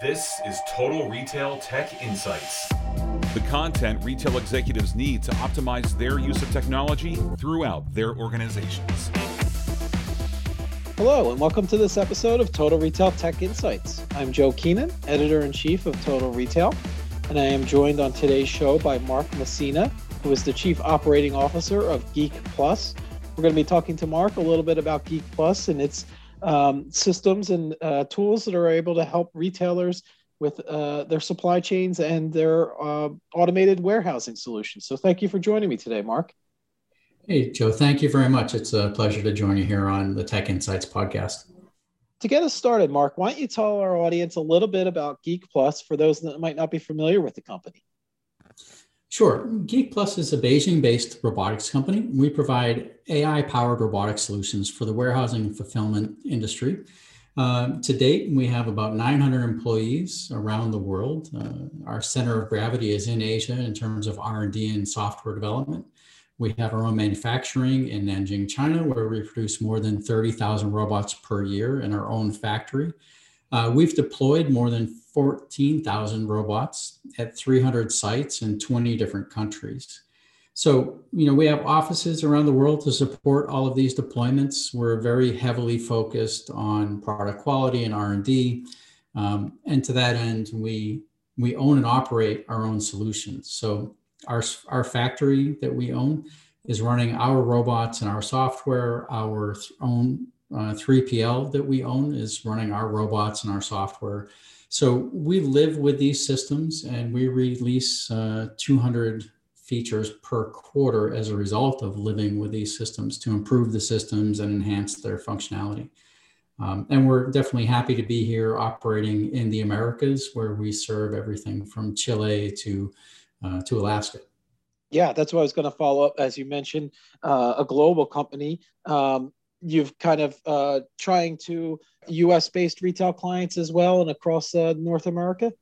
This is Total Retail Tech Insights. The content retail executives need to optimize their use of technology throughout their organizations. Hello, and welcome to this episode of Total Retail Tech Insights. I'm Joe Keenan, editor in chief of Total Retail, and I am joined on today's show by Mark Messina, who is the chief operating officer of Geek Plus. We're going to be talking to Mark a little bit about Geek Plus and its um, systems and uh, tools that are able to help retailers with uh, their supply chains and their uh, automated warehousing solutions. So, thank you for joining me today, Mark. Hey, Joe, thank you very much. It's a pleasure to join you here on the Tech Insights podcast. To get us started, Mark, why don't you tell our audience a little bit about Geek Plus for those that might not be familiar with the company? Sure. Geek Plus is a Beijing based robotics company. We provide AI powered robotic solutions for the warehousing and fulfillment industry. Uh, to date, we have about 900 employees around the world. Uh, our center of gravity is in Asia in terms of R&D and software development. We have our own manufacturing in Nanjing, China, where we produce more than 30,000 robots per year in our own factory. Uh, we've deployed more than 14,000 robots at 300 sites in 20 different countries. So, you know, we have offices around the world to support all of these deployments. We're very heavily focused on product quality and R&D. Um, and to that end, we we own and operate our own solutions. So our, our factory that we own is running our robots and our software, our own uh, 3PL that we own is running our robots and our software. So we live with these systems and we release uh, 200 features per quarter as a result of living with these systems to improve the systems and enhance their functionality. Um, and we're definitely happy to be here operating in the Americas where we serve everything from Chile to, uh, to Alaska. Yeah, that's what I was going to follow up. As you mentioned, uh, a global company. Um, you've kind of uh, trying to U.S. based retail clients as well and across uh, North America.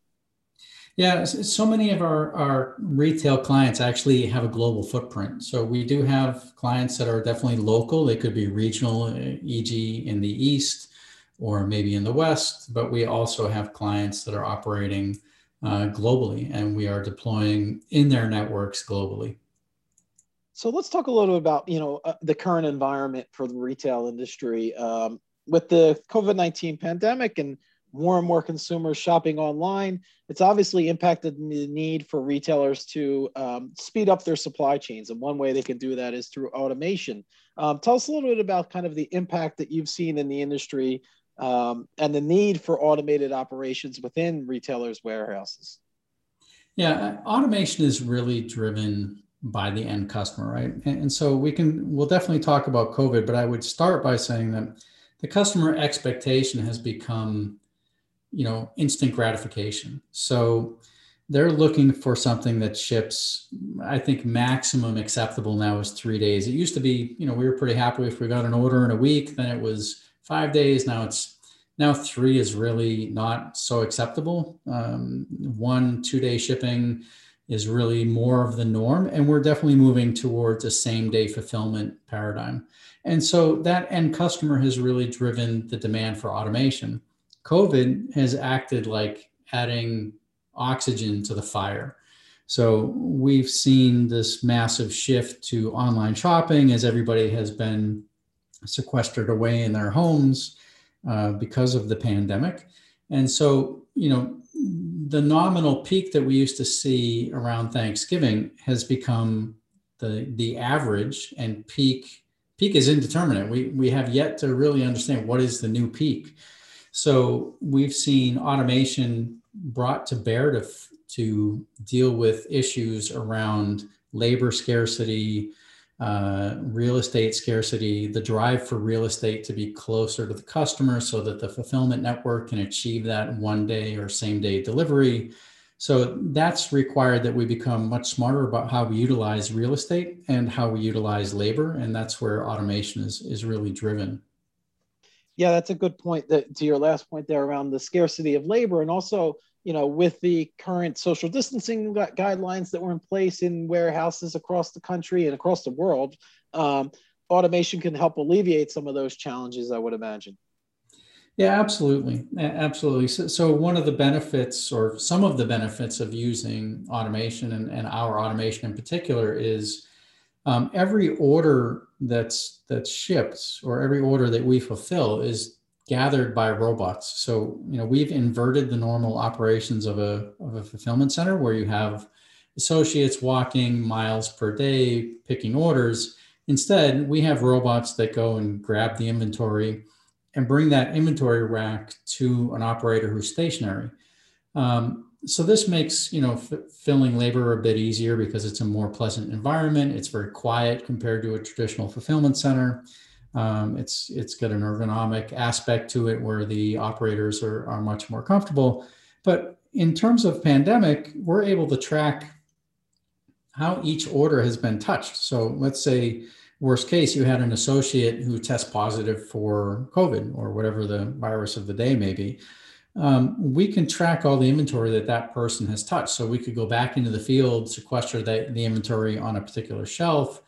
Yeah, so many of our, our retail clients actually have a global footprint. So we do have clients that are definitely local. They could be regional, uh, e.g., in the East or maybe in the West, but we also have clients that are operating uh, globally and we are deploying in their networks globally. So let's talk a little bit about you know uh, the current environment for the retail industry um, with the COVID nineteen pandemic and more and more consumers shopping online. It's obviously impacted the need for retailers to um, speed up their supply chains, and one way they can do that is through automation. Um, tell us a little bit about kind of the impact that you've seen in the industry um, and the need for automated operations within retailers' warehouses. Yeah, automation is really driven by the end customer, right? And, and, so we can, we'll definitely talk about COVID, but I would start by saying that the customer expectation has become, you know, instant gratification. So they're looking for something that ships, I think maximum acceptable now is three days. It used to be, you know, we were pretty happy if we got an order in a week, then it was five days. Now it's, now three is really not so acceptable. Um, one, two day shipping, is really more of the norm. And we're definitely moving towards a same day fulfillment paradigm. And so that end customer has really driven the demand for automation. COVID has acted like adding oxygen to the fire. So we've seen this massive shift to online shopping as everybody has been sequestered away in their homes uh, because of the pandemic. And so, you know, the nominal peak that we used to see around Thanksgiving has become the the average, and peak peak is indeterminate. We we have yet to really understand what is the new peak. So we've seen automation brought to bear to to deal with issues around labor scarcity, uh, real estate scarcity, the drive for real estate to be closer to the customer so that the fulfillment network can achieve that one day or same day delivery. So that's required that we become much smarter about how we utilize real estate and how we utilize labor. And that's where automation is, is really driven. Yeah, that's a good point that, to your last point there around the scarcity of labor and also you know, with the current social distancing guidelines that were in place in warehouses across the country and across the world, um, automation can help alleviate some of those challenges, I would imagine. Yeah, absolutely. Absolutely. So, so, one of the benefits, or some of the benefits of using automation and, and our automation in particular, is um, every order that's that's shipped or every order that we fulfill is gathered by robots. So, you know, we've inverted the normal operations of a, of a fulfillment center where you have associates walking miles per day picking orders. Instead, we have robots that go and grab the inventory and bring that inventory rack to an operator who's stationary. Um, so this makes you know f- filling labor a bit easier because it's a more pleasant environment. It's very quiet compared to a traditional fulfillment center. Um, it's it's got an ergonomic aspect to it where the operators are, are much more comfortable. But in terms of pandemic, we're able to track how each order has been touched. So let's say worst case, you had an associate who tests positive for COVID or whatever the virus of the day may be. Um, we can track all the inventory that that person has touched. So we could go back into the field, sequester the, the inventory on a particular shelf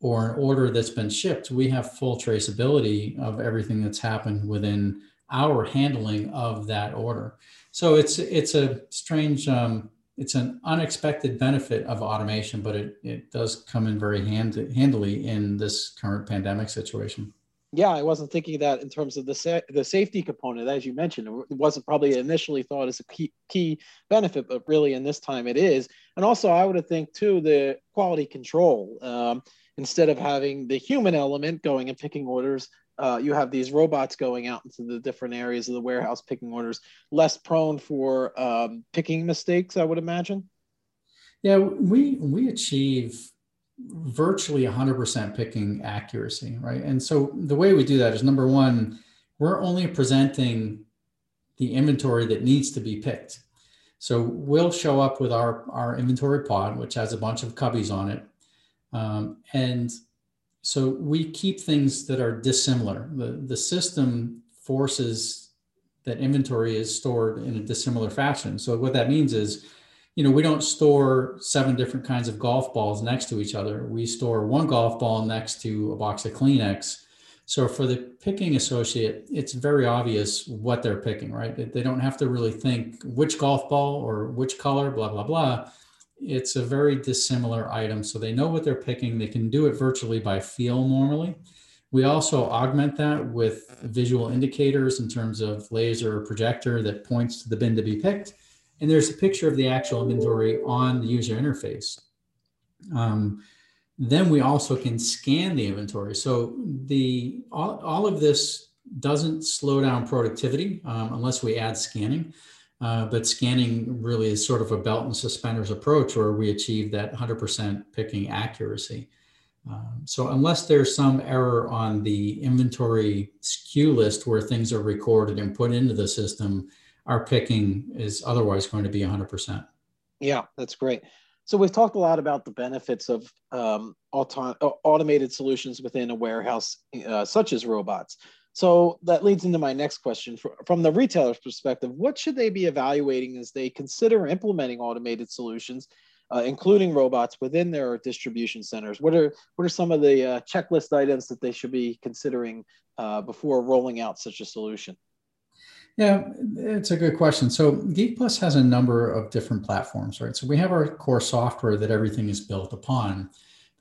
or an order that's been shipped. We have full traceability of everything that's happened within our handling of that order. So it's it's a strange um, it's an unexpected benefit of automation, but it, it does come in very hand, handily in this current pandemic situation. Yeah, I wasn't thinking that in terms of the sa- the safety component, as you mentioned. It wasn't probably initially thought as a key, key benefit, but really in this time it is. And also, I would have think too the quality control. Um, instead of having the human element going and picking orders, uh, you have these robots going out into the different areas of the warehouse picking orders, less prone for um, picking mistakes, I would imagine. Yeah, we we achieve virtually 100% picking accuracy, right? And so the way we do that is number one, we're only presenting the inventory that needs to be picked. So we'll show up with our our inventory pod, which has a bunch of cubbies on it, um, and so we keep things that are dissimilar. The, the system forces that inventory is stored in a dissimilar fashion. So what that means is, you know, we don't store seven different kinds of golf balls next to each other. We store one golf ball next to a box of Kleenex. So for the picking associate, it's very obvious what they're picking, right? They don't have to really think which golf ball or which color, blah, blah, blah it's a very dissimilar item. So they know what they're picking. They can do it virtually by feel normally. We also augment that with visual indicators in terms of laser or projector that points to the bin to be picked. And there's a picture of the actual inventory on the user interface. Um, then we also can scan the inventory. So the all, all of this doesn't slow down productivity um, unless we add scanning. Uh, but scanning really is sort of a belt and suspenders approach where we achieve that 100% picking accuracy. Um, so unless there's some error on the inventory SKU list where things are recorded and put into the system, our picking is otherwise going to be 100%. Yeah, that's great. So we've talked a lot about the benefits of um, auto- automated solutions within a warehouse, uh, such as robots. So that leads into my next question. From the retailer's perspective, what should they be evaluating as they consider implementing automated solutions, uh, including robots within their distribution centers? What are what are some of the uh, checklist items that they should be considering uh, before rolling out such a solution? Yeah, it's a good question. So Geek Plus has a number of different platforms, right? So we have our core software that everything is built upon.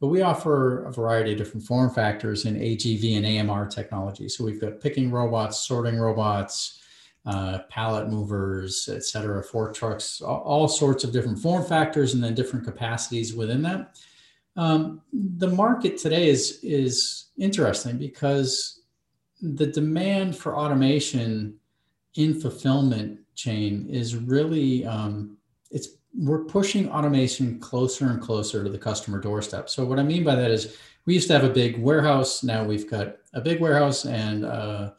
But we offer a variety of different form factors in AGV and AMR technology. So we've got picking robots, sorting robots, uh, pallet movers, et cetera, fork trucks, all, sorts of different form factors and then different capacities within that. Um, the market today is is interesting because the demand for automation in fulfillment chain is really um, it's we're pushing automation closer and closer to the customer doorstep. So what I mean by that is we used to have a big warehouse. Now we've got a big warehouse and uh,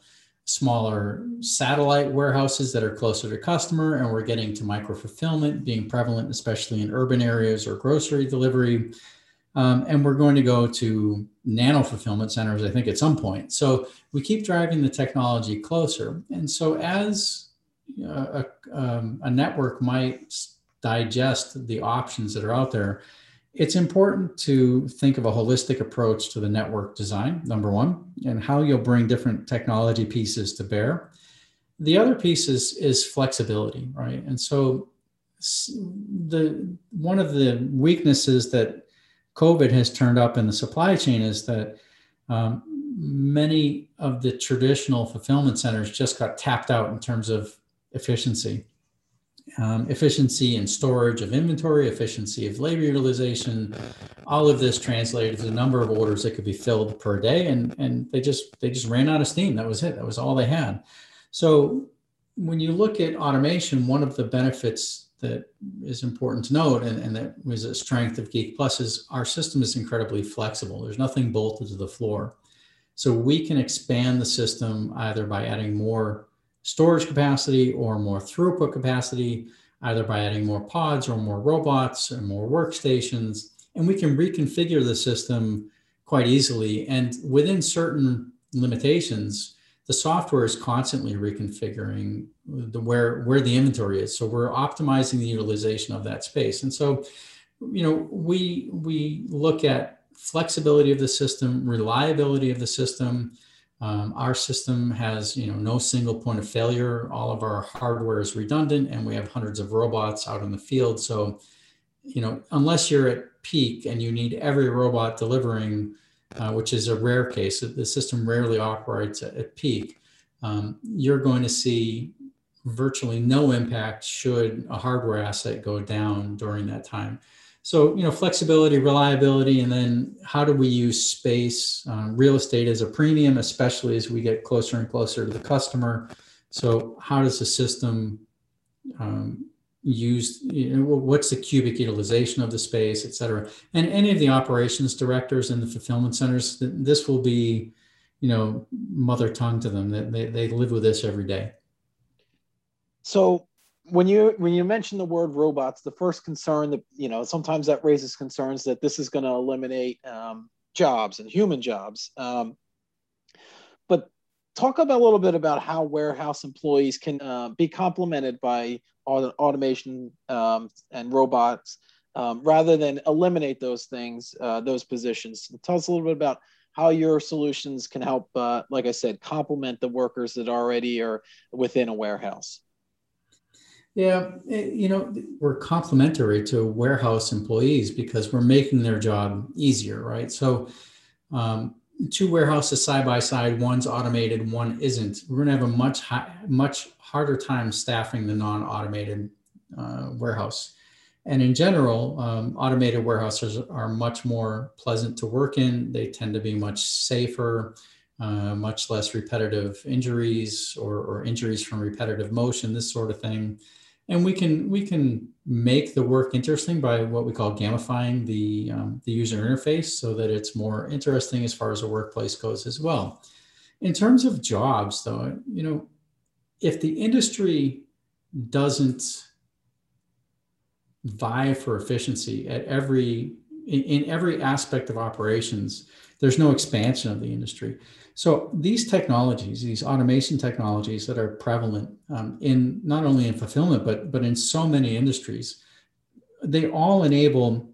smaller satellite warehouses that are closer to customer. And we're getting to micro fulfillment being prevalent, especially in urban areas or grocery delivery. Um, and we're going to go to nano fulfillment centers, I think, at some point. So we keep driving the technology closer. And so as uh, a, um, a network might digest the options that are out there, it's important to think of a holistic approach to the network design, number one, and how you'll bring different technology pieces to bear. the other piece is is flexibility, right? And so the one of the weaknesses that COVID has turned up in the supply chain is that um, many of the traditional fulfillment centers just got tapped out in terms of efficiency. Um, efficiency and storage of inventory, efficiency of labor utilization, all of this translated to the number of orders that could be filled per day, and and they just they just ran out of steam. That was it. That was all they had. So when you look at automation, one of the benefits that is important to note, and, and that was a strength of Geek Plus, is our system is incredibly flexible. There's nothing bolted to the floor. So we can expand the system either by adding more storage capacity or more throughput capacity, either by adding more pods or more robots or more workstations. And we can reconfigure the system quite easily. And within certain limitations, the software is constantly reconfiguring the where where the inventory is. So we're optimizing the utilization of that space. And so, you know, we we look at flexibility of the system, reliability of the system. Um, our system has you know no single point of failure. All of our hardware is redundant, and we have hundreds of robots out in the field. So, you know, unless you're at peak and you need every robot delivering uh, which is a rare case. The system rarely operates at, at peak. Um, you're going to see virtually no impact should a hardware asset go down during that time. So, you know, flexibility, reliability, and then how do we use space? Um, real estate is a premium, especially as we get closer and closer to the customer. So, how does the system um, used you know, what's the cubic utilization of the space et cetera and any of the operations directors in the fulfillment centers this will be you know mother tongue to them That they, they live with this every day so when you when you mention the word robots the first concern that you know sometimes that raises concerns that this is going to eliminate um, jobs and human jobs um, but talk about a little bit about how warehouse employees can uh, be complemented by automation um, and robots um, rather than eliminate those things, uh, those positions. Tell us a little bit about how your solutions can help, uh, like I said, complement the workers that already are within a warehouse. Yeah, eh, you know, we're complementary to warehouse employees because we're making their job easier, right? So, um, two warehouses side by side, one's automated, one isn't. We're going to have a much high, much harder time staffing the non-automated uh, warehouse. And in general, um, automated warehouses are much more pleasant to work in. They tend to be much safer, uh, much less repetitive injuries or, or injuries from repetitive motion, this sort of thing and we can we can make the work interesting by what we call gamifying the um, the user interface so that it's more interesting as far as the workplace goes as well. In terms of jobs though you know if the industry doesn't vie for efficiency at every in, in every aspect of operations there's no expansion of the industry so these technologies, these automation technologies that are prevalent um, in not only in fulfillment but but in so many industries, they all enable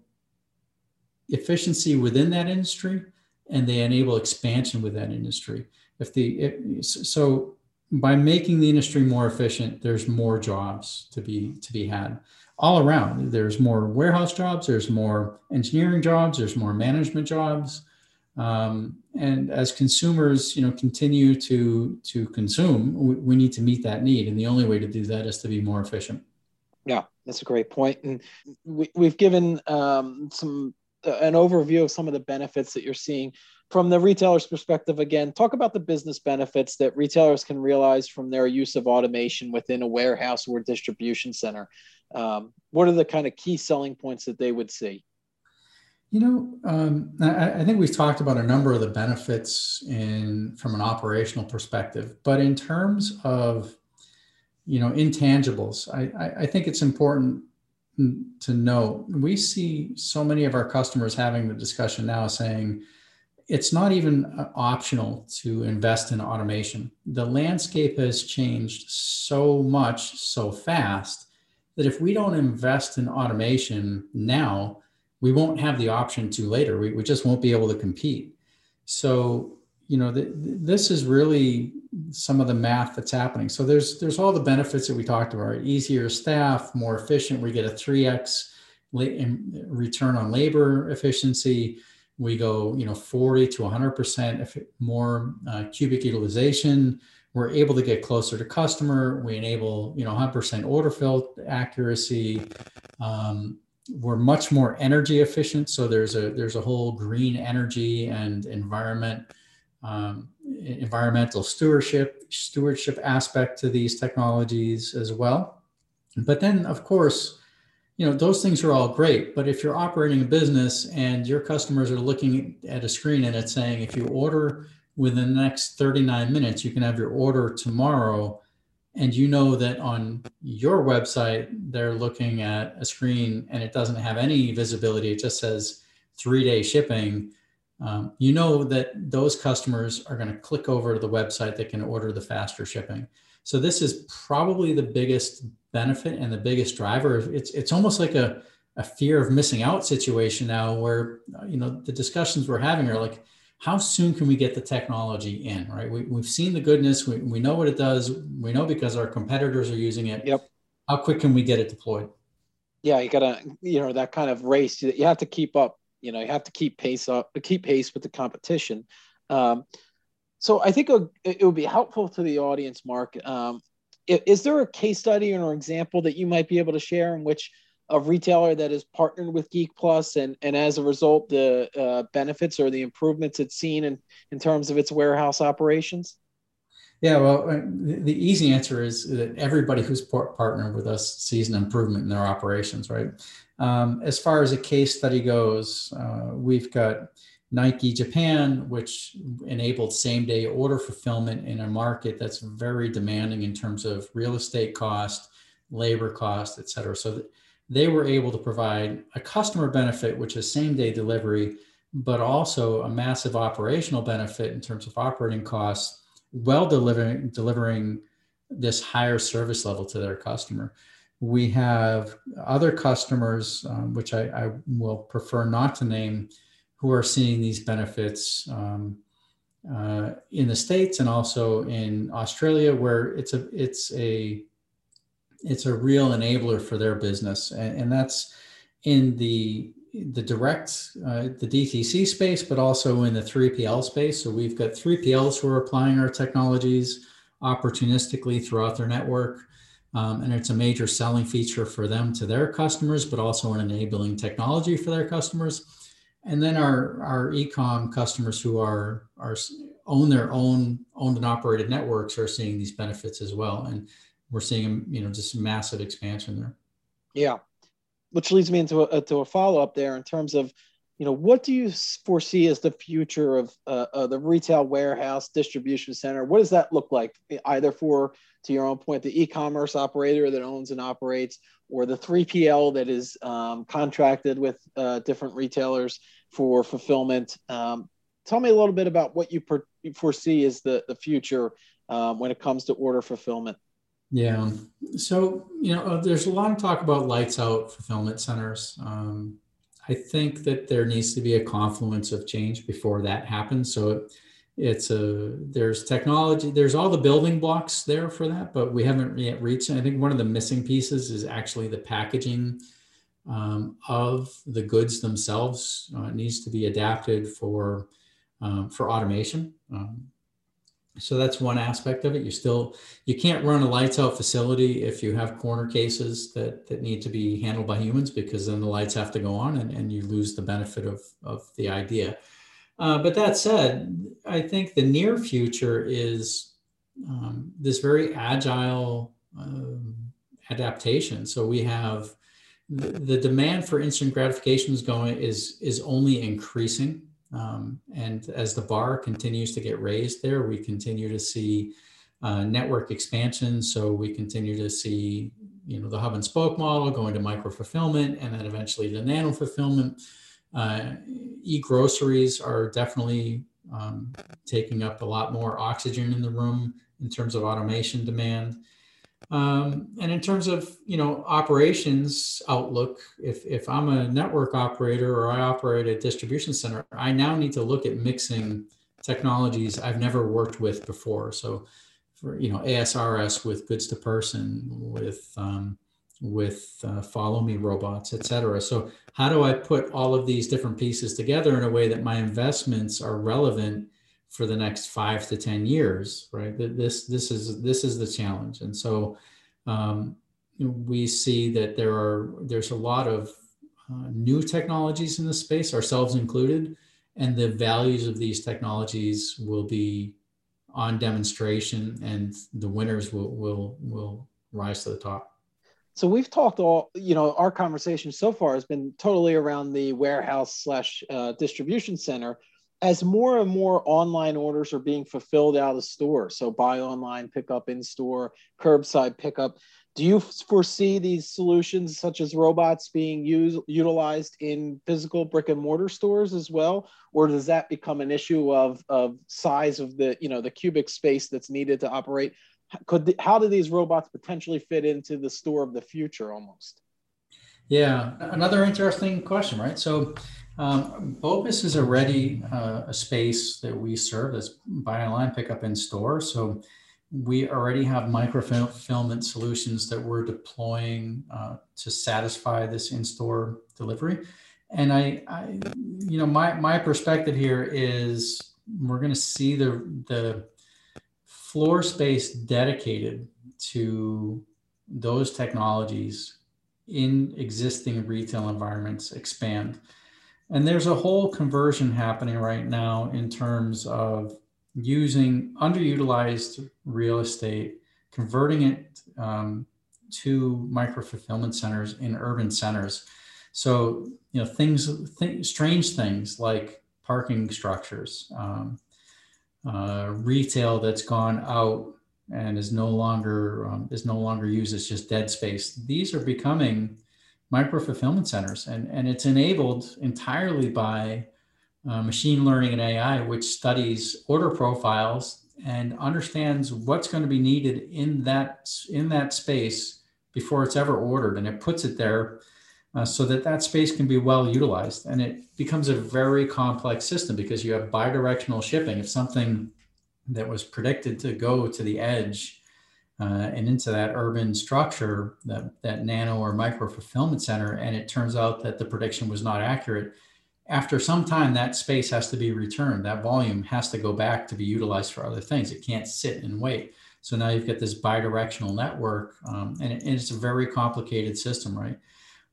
efficiency within that industry, and they enable expansion with that industry. If the so by making the industry more efficient, there's more jobs to be to be had all around. There's more warehouse jobs, there's more engineering jobs, there's more management jobs um, and as consumers, you know, continue to to consume, we, we need to meet that need, and the only way to do that is to be more efficient. Yeah, that's a great point, and we, we've given um, some uh, an overview of some of the benefits that you're seeing from the retailer's perspective. Again, talk about the business benefits that retailers can realize from their use of automation within a warehouse or distribution center. Um, what are the kind of key selling points that they would see? You know, um, I, I, think we've talked about a number of the benefits in from an operational perspective, but in terms of you know intangibles, I, I think it's important to note we see so many of our customers having the discussion now saying it's not even uh, optional to invest in automation. The landscape has changed so much so fast that if we don't invest in automation now, we won't have the option to later. We, we just won't be able to compete. So, you know, this is really some of the math that's happening. So there's there's all the benefits that we talked about: easier staff, more efficient. We get a three x return on labor efficiency. We go, you know, 40 to 100 percent more uh, cubic utilization. We're able to get closer to customer. We enable, you know, 100 percent order fill accuracy. Um, we're much more energy efficient. So there's a there's a whole green energy and environment um, environmental stewardship stewardship aspect to these technologies as well. But then, of course, you know those things are all great. But if you're operating a business and your customers are looking at a screen and it's saying if you order within the next 39 minutes, you can have your order tomorrow and you know that on your website they're looking at a screen and it doesn't have any visibility. It just says three day shipping. Um, you know that those customers are going to click over to the website that can order the faster shipping. So this is probably the biggest benefit and the biggest driver it's it's almost like a, a fear of missing out situation now where you know the discussions we're having are like how soon can we get the technology in, right? We, we've seen the goodness, we, we know what it does, we know because our competitors are using it. Yep. How quick can we get it deployed? Yeah, you gotta, you know, that kind of race. You have to keep up. You know, you have to keep pace up, keep pace with the competition. Um, so I think it would be helpful to the audience, Mark. Um, is there a case study or an example that you might be able to share in which a retailer that is partnered with Geek Plus, and and as a result, the uh, benefits or the improvements it's seen in in terms of its warehouse operations? Yeah, well, uh, the easy answer is that everybody who's partnered with us sees an improvement in their operations, right? Um, as far as a case study goes, uh, we've got Nike Japan, which enabled same day order fulfillment in a market that's very demanding in terms of real estate cost, labor cost, et cetera. So they were able to provide a customer benefit, which is same day delivery, but also a massive operational benefit in terms of operating costs while delivering, delivering this higher service level to their customer. We have other customers, um, which I, I, will prefer not to name, who are seeing these benefits um, uh, in the states and also in Australia, where it's a it's a it's a real enabler for their business, and, and that's in the the direct uh, the DTC space, but also in the 3PL space. So we've got 3PLs who are applying our technologies opportunistically throughout their network. Um, and it's a major selling feature for them to their customers, but also an enabling technology for their customers. And then our, our e-com customers who are, are own their own owned and operated networks are seeing these benefits as well. And we're seeing you know just massive expansion there. Yeah, which leads me into a, to a follow up there in terms of you know what do you foresee as the future of uh, uh, the retail warehouse distribution center? What does that look like either for to your own point the e-commerce operator that owns and operates or the 3PL that is um, contracted with uh, different retailers for fulfillment. Um, tell me a little bit about what you, per- foresee as the, the future um, when it comes to order fulfillment. Yeah. So, you know, uh, there's a lot of talk about lights out fulfillment centers. Um, I think that there needs to be a confluence of change before that happens. So it's a there's technology, there's all the building blocks there for that, but we haven't yet reached. I think one of the missing pieces is actually the packaging um, of the goods themselves uh, needs to be adapted for um, for automation. Um, so that's one aspect of it. You still you can't run a lights out facility if you have corner cases that that need to be handled by humans because then the lights have to go on and, and you lose the benefit of of the idea. Uh, but that said, I think the near future is um, this very agile um, adaptation. So we have the, the demand for instant gratification is going is is only increasing um, and as the bar continues to get raised there, we continue to see uh, network expansion. So we continue to see, you know, the hub and spoke model going to micro fulfillment and then eventually to nano fulfillment. Uh, e-groceries are definitely um, taking up a lot more oxygen in the room in terms of automation demand. Um, and in terms of you know operations outlook, if if I'm a network operator or I operate a distribution center, I now need to look at mixing technologies I've never worked with before. So, for you know, ASRS with goods to person, with um, with uh, follow me robots, et cetera. So, how do I put all of these different pieces together in a way that my investments are relevant for the next five to ten years? Right. This this is this is the challenge, and so um, we see that there are there's a lot of uh, new technologies in the space, ourselves included, and the values of these technologies will be on demonstration, and the winners will will will rise to the top. So we've talked all, you know, our conversation so far has been totally around the warehouse slash uh, distribution center. As more and more online orders are being fulfilled out of store, so buy online, pick up in store, curbside pickup, do you foresee these solutions such as robots being used utilized in physical brick and mortar stores as well? Or does that become an issue of, of size of the you know the cubic space that's needed to operate? Could the, how do these robots potentially fit into the store of the future almost? Yeah another interesting question right? So um, is already uh, a space that we serve as buy online pickup in store so we already have micro fulfillment solutions that we're deploying uh, to satisfy this in-store delivery. And I, I, you know, my my perspective here is we're going to see the the floor space dedicated to those technologies in existing retail environments expand. And there's a whole conversion happening right now in terms of using underutilized real estate, converting it um, to micro fulfillment centers in urban centers. So, you know, things, th- strange things like parking structures, um, uh, retail that's gone out and is no longer um, is no longer used as just dead space. These are becoming micro fulfillment centers, and and it's enabled entirely by uh, machine learning and AI, which studies order profiles and understands what's going to be needed in that in that space before it's ever ordered, and it puts it there uh, so that that space can be well utilized. And it becomes a very complex system because you have bidirectional shipping. If something that was predicted to go to the edge uh, and into that urban structure, that, that nano or micro fulfillment center, and it turns out that the prediction was not accurate, after some time, that space has to be returned. That volume has to go back to be utilized for other things. It can't sit and wait. So now you've got this bidirectional network, um, and, it, and, it's a very complicated system, right?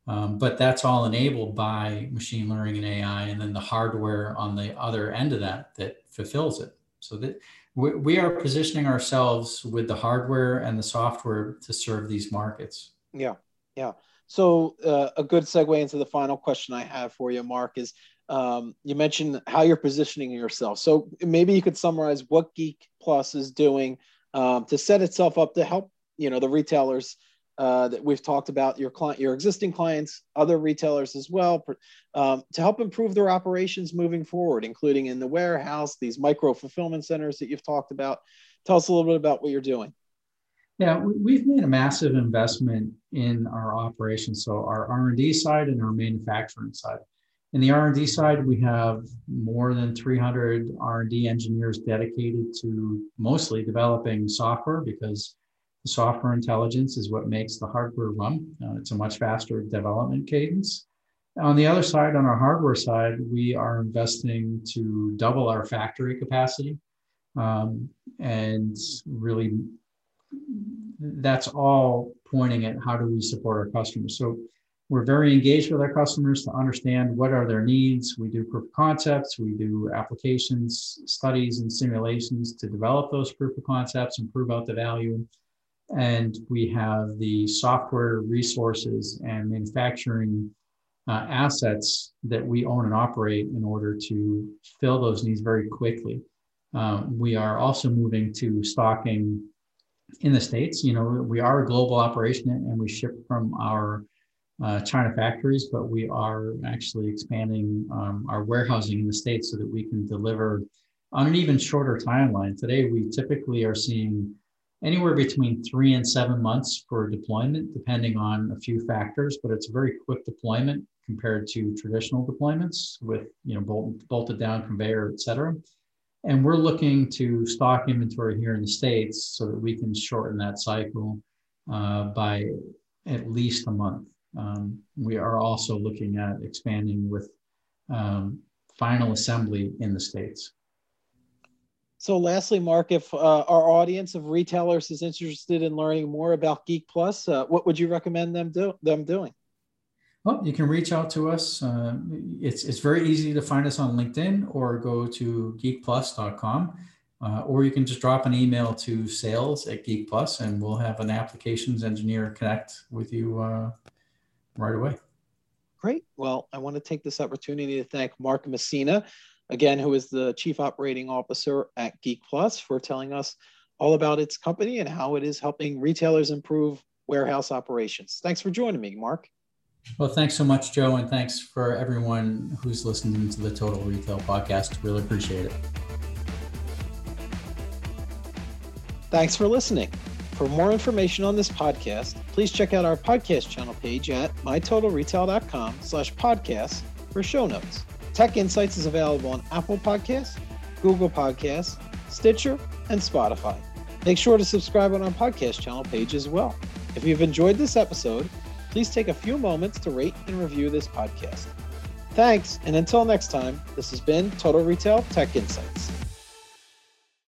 Um, but that's all enabled by machine learning and AI, and then the hardware on the other end of that that fulfills it. So that we, we are positioning ourselves with the hardware and the software to serve these markets. Yeah, yeah. So uh, a good segue into the final question I have for you, Mark, is um, you mentioned how you're positioning yourself. So maybe you could summarize what Geek Plus is doing um, to set itself up to help you know the retailers uh, that we've talked about, your client, your existing clients, other retailers as well, um, to help improve their operations moving forward, including in the warehouse, these micro fulfillment centers that you've talked about. Tell us a little bit about what you're doing. Yeah, we've made a massive investment in our operations, so our R&D side and our manufacturing side. In the R&D side, we have more than 300 R&D engineers dedicated to mostly developing software because the software intelligence is what makes the hardware run. Uh, it's a much faster development cadence. On the other side, on our hardware side, we are investing to double our factory capacity um, and really that's all pointing at how do we support our customers. So we're very engaged with our customers to understand what are their needs. We do proof of concepts, we do applications, studies, and simulations to develop those proof of concepts and prove out the value. And we have the software resources and manufacturing uh, assets that we own and operate in order to fill those needs very quickly. Uh, we are also moving to stocking in the States. You know, we are a global operation and we ship from our uh, China factories, but we are actually expanding um, our warehousing in the States so that we can deliver on an even shorter timeline. Today, we typically are seeing anywhere between three and seven months for deployment, depending on a few factors, but it's a very quick deployment compared to traditional deployments with, you know, bolt, bolted down conveyor, et cetera. And we're looking to stock inventory here in the States so that we can shorten that cycle uh, by at least a month. Um, we are also looking at expanding with um, final assembly in the States. So, lastly, Mark, if uh, our audience of retailers is interested in learning more about Geek Plus, uh, what would you recommend them do them doing? Well, you can reach out to us. Uh, it's it's very easy to find us on LinkedIn or go to geekplus.com, uh, or you can just drop an email to sales at Geek Plus, and we'll have an applications engineer connect with you uh, right away. Great. Well, I want to take this opportunity to thank Mark Messina again, who is the Chief Operating Officer at Geek Plus, for telling us all about its company and how it is helping retailers improve warehouse operations. Thanks for joining me, Mark. Well, thanks so much, Joe, and thanks for everyone who's listening to the Total Retail Podcast. Really appreciate it. Thanks for listening. For more information on this podcast, please check out our podcast channel page at mytotalretail.com slash podcasts for show notes. Tech Insights is available on Apple Podcasts, Google Podcasts, Stitcher, and Spotify. Make sure to subscribe on our podcast channel page as well. If you've enjoyed this episode, please take a few moments to rate and review this podcast. Thanks, and until next time, this has been Total Retail Tech Insights.